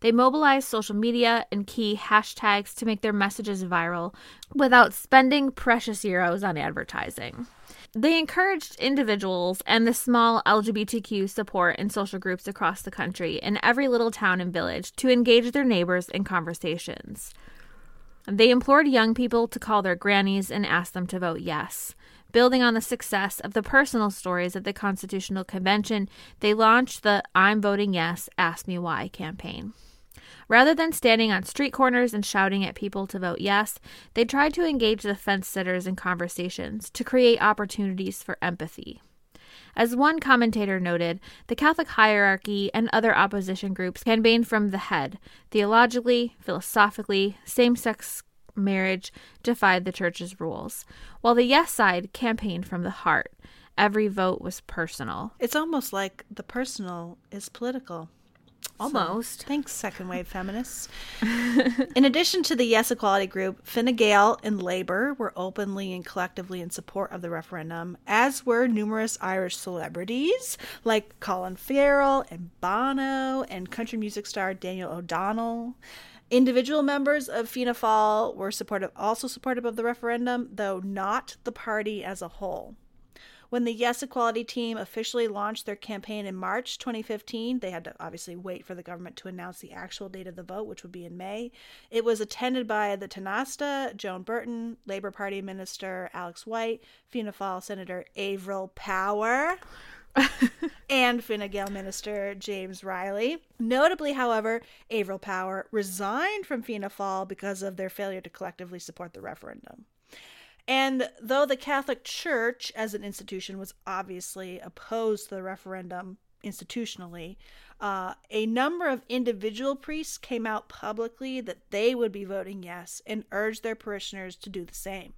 They mobilized social media and key hashtags to make their messages viral without spending precious euros on advertising. They encouraged individuals and the small LGBTQ support and social groups across the country in every little town and village to engage their neighbors in conversations. They implored young people to call their grannies and ask them to vote yes. Building on the success of the personal stories at the Constitutional Convention, they launched the I'm Voting Yes, Ask Me Why campaign. Rather than standing on street corners and shouting at people to vote yes, they tried to engage the fence sitters in conversations to create opportunities for empathy. As one commentator noted, the Catholic hierarchy and other opposition groups campaigned from the head. Theologically, philosophically, same sex marriage defied the church's rules, while the yes side campaigned from the heart. Every vote was personal. It's almost like the personal is political. Almost. So, thanks, second wave feminists. in addition to the Yes Equality group, Fine Gael and Labour were openly and collectively in support of the referendum, as were numerous Irish celebrities like Colin Farrell and Bono and country music star Daniel O'Donnell. Individual members of Fianna Fáil were supportive, also supportive of the referendum, though not the party as a whole. When the Yes Equality team officially launched their campaign in March 2015, they had to obviously wait for the government to announce the actual date of the vote, which would be in May. It was attended by the Tánaiste, Joan Burton, Labour Party Minister Alex White, Fianna Fáil Senator Avril Power. and Fine Gael Minister James Reilly. Notably, however, Avril Power resigned from Fianna Fáil because of their failure to collectively support the referendum. And though the Catholic Church as an institution was obviously opposed to the referendum institutionally, uh, a number of individual priests came out publicly that they would be voting yes and urged their parishioners to do the same.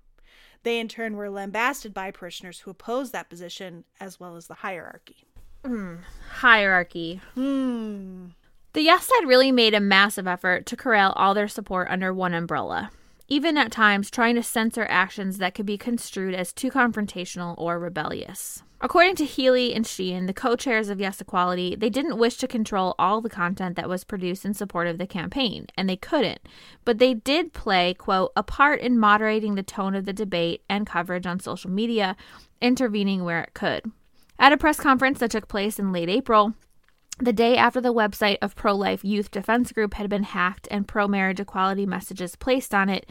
They, in turn, were lambasted by parishioners who opposed that position as well as the hierarchy. Mm, hierarchy. Hmm. The Yes side really made a massive effort to corral all their support under one umbrella even at times trying to censor actions that could be construed as too confrontational or rebellious. According to Healy and Sheehan, the co chairs of Yes Equality, they didn't wish to control all the content that was produced in support of the campaign, and they couldn't. But they did play, quote, a part in moderating the tone of the debate and coverage on social media, intervening where it could. At a press conference that took place in late April, the day after the website of Pro Life Youth Defense Group had been hacked and pro marriage equality messages placed on it,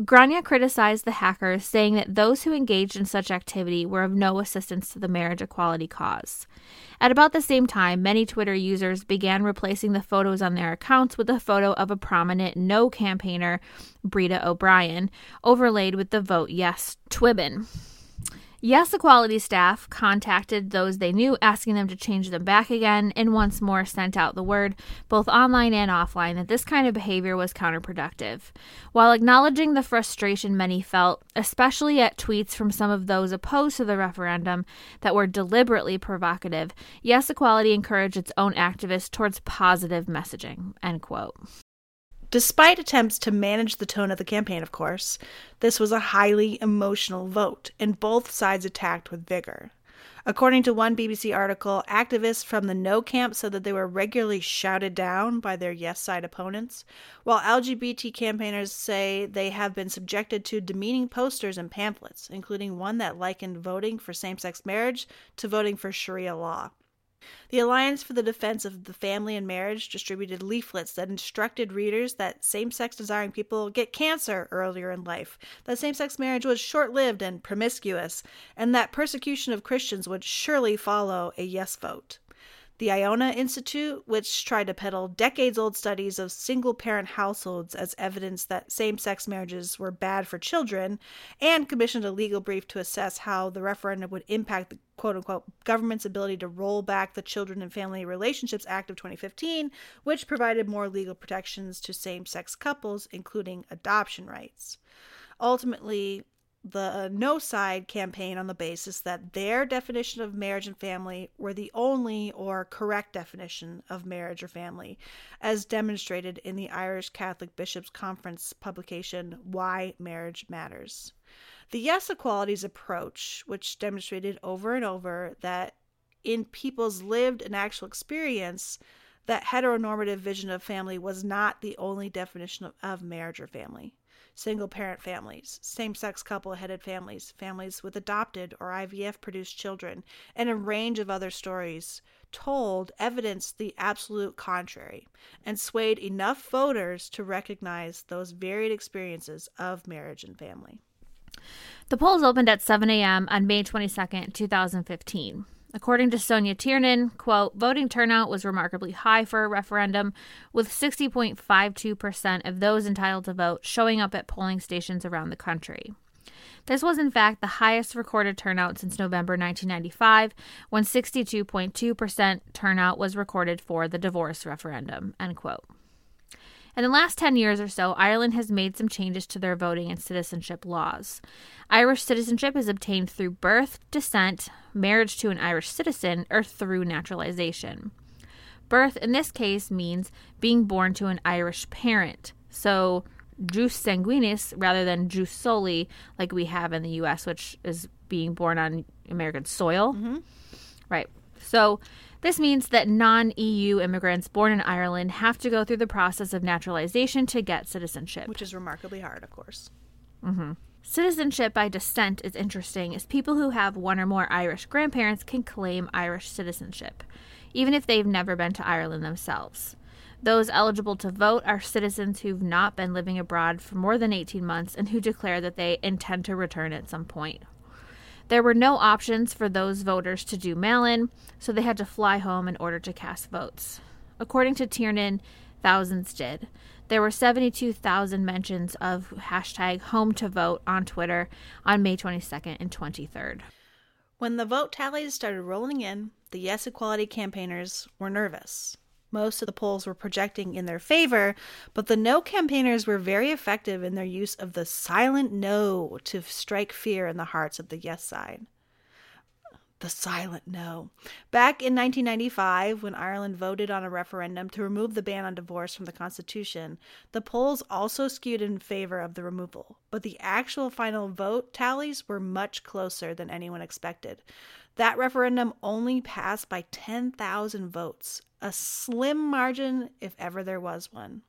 Gráinne criticized the hackers, saying that those who engaged in such activity were of no assistance to the marriage equality cause. At about the same time, many Twitter users began replacing the photos on their accounts with a photo of a prominent no campaigner, Breda O'Brien, overlaid with the Vote Yes Twibbon. Yes Equality staff contacted those they knew, asking them to change them back again, and once more sent out the word, both online and offline, that this kind of behavior was counterproductive. While acknowledging the frustration many felt, especially at tweets from some of those opposed to the referendum that were deliberately provocative, Yes Equality encouraged its own activists towards positive messaging. End quote. Despite attempts to manage the tone of the campaign, of course, this was a highly emotional vote, and both sides attacked with vigor. According to one BBC article, activists from the no camp said that they were regularly shouted down by their yes side opponents, while LGBT campaigners say they have been subjected to demeaning posters and pamphlets, including one that likened voting for same sex marriage to voting for Sharia law. The Alliance for the Defense of the Family and Marriage distributed leaflets that instructed readers that same sex desiring people get cancer earlier in life, that same sex marriage was short lived and promiscuous, and that persecution of Christians would surely follow a yes vote the Iona Institute, which tried to peddle decades old studies of single parent households as evidence that same sex marriages were bad for children, and commissioned a legal brief to assess how the referendum would impact the quote unquote government's ability to roll back the Children and Family Relationships Act of 2015, which provided more legal protections to same sex couples, including adoption rights. Ultimately, the uh, no side campaign on the basis that their definition of marriage and family were the only or correct definition of marriage or family, as demonstrated in the Irish Catholic Bishops' Conference publication, Why Marriage Matters. The Yes Equality's approach, which demonstrated over and over that in people's lived and actual experience, that heteronormative vision of family was not the only definition of, of marriage or family single parent families, same sex couple headed families, families with adopted or IVF produced children, and a range of other stories told evidenced the absolute contrary and swayed enough voters to recognize those varied experiences of marriage and family. The polls opened at 7 a.m. on May 22nd, 2015. According to Sonja Tiernan, quote, voting turnout was remarkably high for a referendum, with 60.52% of those entitled to vote showing up at polling stations around the country. This was, in fact, the highest recorded turnout since November 1995, when 62.2% turnout was recorded for the divorce referendum. End quote. In the last 10 years or so, Ireland has made some changes to their voting and citizenship laws. Irish citizenship is obtained through birth, descent, marriage to an Irish citizen, or through naturalization. Birth, in this case, means being born to an Irish parent. So, jus sanguinis rather than jus soli, like we have in the US, which is being born on American soil. Mm-hmm. Right. So, this means that non EU immigrants born in Ireland have to go through the process of naturalization to get citizenship. Which is remarkably hard, of course. Mm-hmm. Citizenship by descent is interesting, as people who have one or more Irish grandparents can claim Irish citizenship, even if they've never been to Ireland themselves. Those eligible to vote are citizens who've not been living abroad for more than 18 months and who declare that they intend to return at some point. There were no options for those voters to do mail in, so they had to fly home in order to cast votes. According to Tiernan, thousands did. There were 72,000 mentions of hashtag home to vote on Twitter on May 22nd and 23rd. When the vote tallies started rolling in, the Yes Equality campaigners were nervous. Most of the polls were projecting in their favor, but the no campaigners were very effective in their use of the silent no to strike fear in the hearts of the yes side. The silent no. Back in 1995, when Ireland voted on a referendum to remove the ban on divorce from the Constitution, the polls also skewed in favor of the removal, but the actual final vote tallies were much closer than anyone expected. That referendum only passed by 10,000 votes, a slim margin if ever there was one.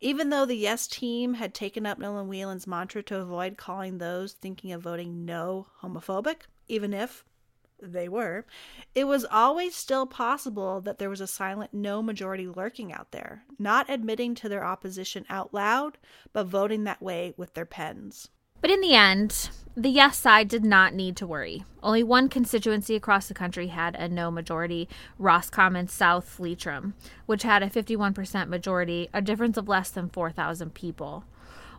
Even though the Yes team had taken up Noel Whelan's mantra to avoid calling those thinking of voting no homophobic, even if they were, it was always still possible that there was a silent no majority lurking out there, not admitting to their opposition out loud, but voting that way with their pens. But in the end, the yes side did not need to worry. Only one constituency across the country had a no majority Roscommon South Leitrim, which had a 51% majority, a difference of less than 4,000 people.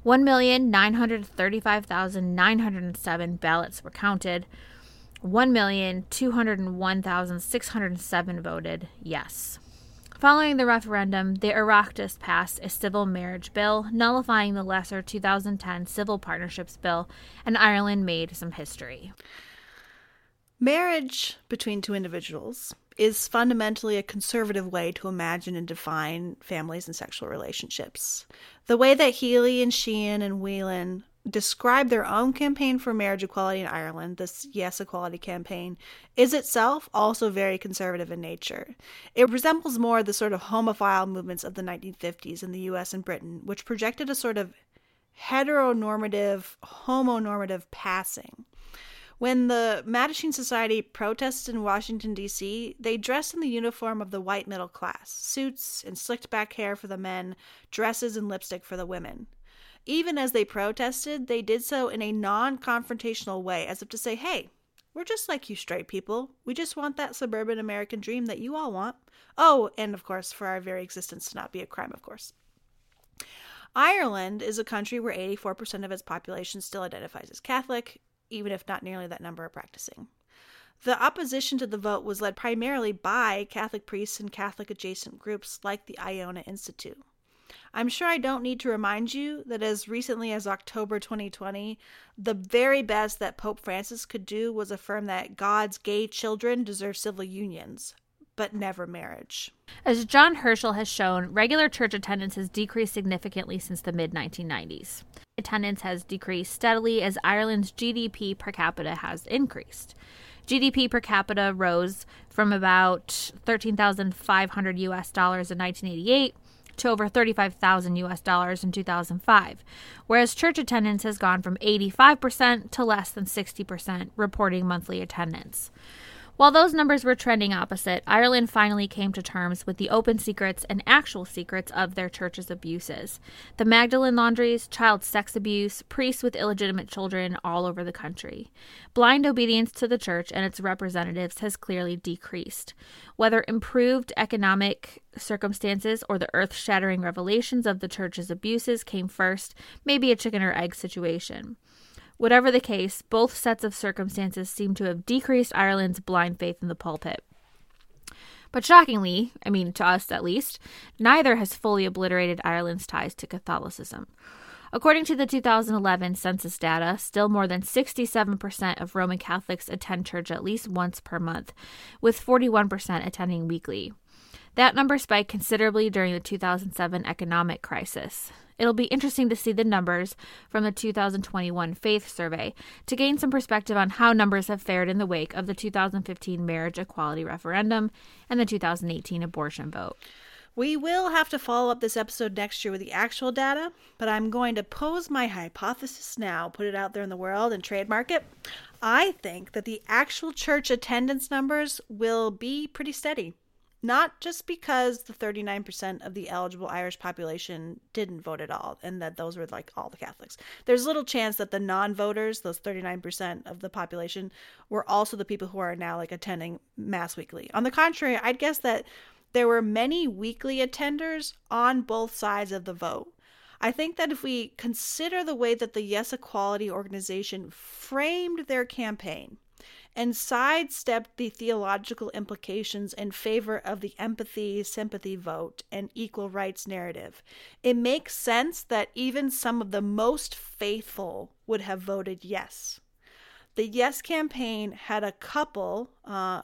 1,935,907 ballots were counted. 1,201,607 voted yes. Following the referendum, the Oireachtas passed a civil marriage bill, nullifying the lesser 2010 Civil Partnerships Bill, and Ireland made some history. Marriage between two individuals is fundamentally a conservative way to imagine and define families and sexual relationships. The way that Healy and Sheehan and Whelan describe their own campaign for marriage equality in Ireland, this Yes Equality campaign, is itself also very conservative in nature. It resembles more the sort of homophile movements of the 1950s in the US and Britain, which projected a sort of heteronormative, homonormative passing. When the Mattachine Society protested in Washington, D.C., they dressed in the uniform of the white middle class suits and slicked back hair for the men, dresses and lipstick for the women. Even as they protested, they did so in a non confrontational way, as if to say, hey, we're just like you straight people. We just want that suburban American dream that you all want. Oh, and of course, for our very existence to not be a crime, of course. Ireland is a country where 84% of its population still identifies as Catholic, even if not nearly that number are practicing. The opposition to the vote was led primarily by Catholic priests and Catholic adjacent groups like the Iona Institute. I'm sure I don't need to remind you that as recently as October 2020, the very best that Pope Francis could do was affirm that God's gay children deserve civil unions, but never marriage. As John Herschel has shown, regular church attendance has decreased significantly since the mid 1990s. Attendance has decreased steadily as Ireland's GDP per capita has increased. GDP per capita rose from about 13,500 US dollars in 1988 to over 35,000 US dollars in 2005, whereas church attendance has gone from 85% to less than 60% reporting monthly attendance. While those numbers were trending opposite, Ireland finally came to terms with the open secrets and actual secrets of their church's abuses. The Magdalene laundries, child sex abuse, priests with illegitimate children all over the country. Blind obedience to the church and its representatives has clearly decreased. Whether improved economic circumstances or the earth shattering revelations of the church's abuses came first may be a chicken or egg situation. Whatever the case, both sets of circumstances seem to have decreased Ireland's blind faith in the pulpit. But shockingly, I mean to us at least, neither has fully obliterated Ireland's ties to Catholicism. According to the 2011 census data, still more than 67% of Roman Catholics attend church at least once per month, with 41% attending weekly. That number spiked considerably during the 2007 economic crisis. It'll be interesting to see the numbers from the 2021 Faith Survey to gain some perspective on how numbers have fared in the wake of the 2015 marriage equality referendum and the 2018 abortion vote. We will have to follow up this episode next year with the actual data, but I'm going to pose my hypothesis now, put it out there in the world, and trademark it. I think that the actual church attendance numbers will be pretty steady. Not just because the 39% of the eligible Irish population didn't vote at all, and that those were like all the Catholics. There's little chance that the non voters, those 39% of the population, were also the people who are now like attending Mass weekly. On the contrary, I'd guess that there were many weekly attenders on both sides of the vote. I think that if we consider the way that the Yes Equality organization framed their campaign and sidestepped the theological implications in favor of the empathy, sympathy vote and equal rights narrative, it makes sense that even some of the most faithful would have voted yes. The Yes campaign had a couple, uh,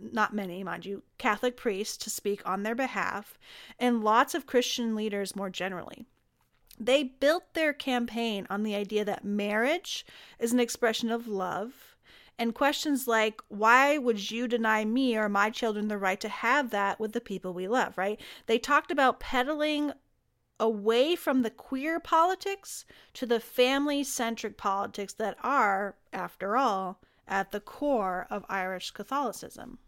not many, mind you, Catholic priests to speak on their behalf, and lots of Christian leaders more generally. They built their campaign on the idea that marriage is an expression of love, and questions like, why would you deny me or my children the right to have that with the people we love, right? They talked about peddling away from the queer politics to the family centric politics that are, after all, at the core of Irish Catholicism.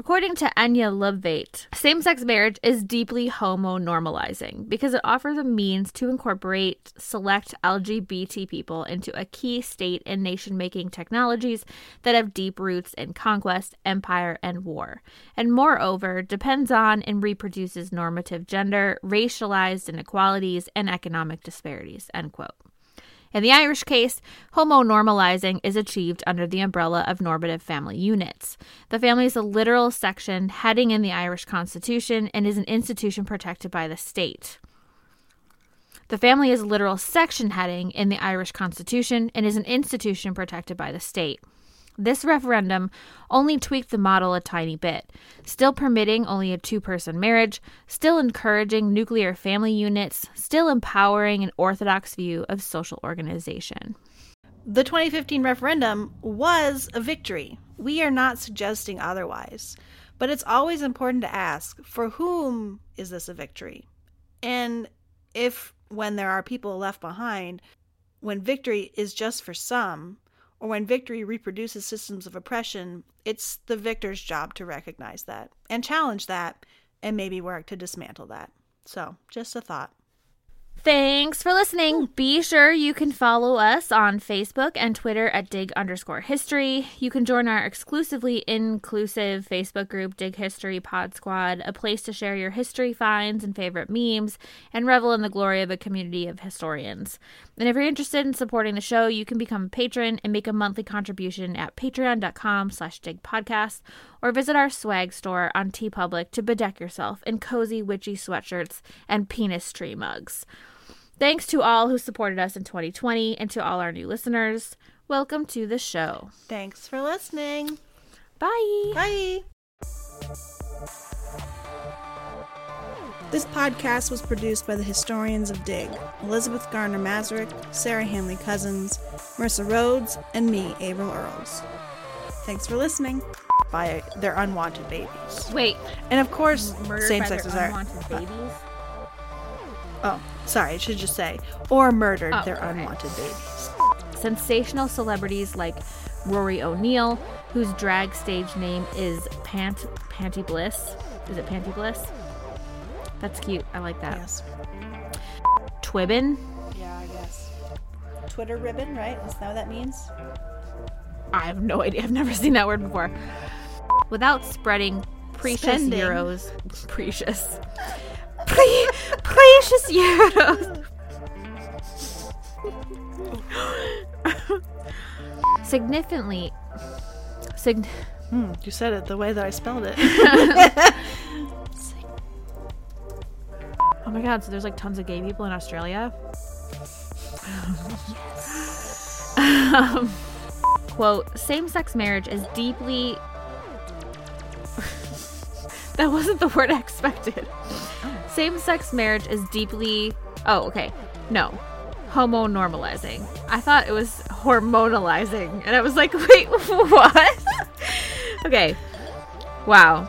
According to Anya Loveait, same sex marriage is deeply homo normalizing because it offers a means to incorporate select LGBT people into a key state and nation making technologies that have deep roots in conquest, empire, and war, and moreover depends on and reproduces normative gender, racialized inequalities, and economic disparities. End quote. In the Irish case, homo normalizing is achieved under the umbrella of normative family units. The family is a literal section heading in the Irish Constitution and is an institution protected by the state. The family is a literal section heading in the Irish Constitution and is an institution protected by the state. This referendum only tweaked the model a tiny bit, still permitting only a two person marriage, still encouraging nuclear family units, still empowering an orthodox view of social organization. The 2015 referendum was a victory. We are not suggesting otherwise. But it's always important to ask for whom is this a victory? And if, when there are people left behind, when victory is just for some, or when victory reproduces systems of oppression, it's the victor's job to recognize that and challenge that and maybe work to dismantle that. So, just a thought. Thanks for listening. Be sure you can follow us on Facebook and Twitter at dig underscore history. You can join our exclusively inclusive Facebook group, Dig History Pod Squad, a place to share your history finds and favorite memes and revel in the glory of a community of historians. And if you're interested in supporting the show, you can become a patron and make a monthly contribution at patreon.com slash digpodcast or visit our swag store on TeePublic to bedeck yourself in cozy witchy sweatshirts and penis tree mugs. Thanks to all who supported us in 2020 and to all our new listeners. Welcome to the show. Thanks for listening. Bye. Bye. This podcast was produced by the historians of Dig Elizabeth Garner Masarik, Sarah Handley Cousins, Marissa Rhodes, and me, Averill Earls. Thanks for listening. By their unwanted babies. Wait, And of course, same by sex their are. unwanted babies? Oh, sorry, I should just say, or murdered Oh, their okay. unwanted babies. Sensational celebrities like Rory O'Neill, whose drag stage name is Pant Panti Bliss. Is it Panti Bliss? That's cute. I like that. Yes. Twibbin. Yeah, I guess. Twitter ribbon, right? Is that what that means? I have no idea. I've never seen that word before. Without spreading precious Spending. euros, precious, Pre- precious euros. Significantly. Sig- Hmm, you said it the way that I spelled it. Oh my god, so there's like tons of gay people in Australia? um, quote, same sex marriage is deeply. that wasn't the word I expected. Same sex marriage is deeply. Oh, okay. No. Homo normalizing. I thought it was hormonalizing. And I was like, wait, what? okay. Wow.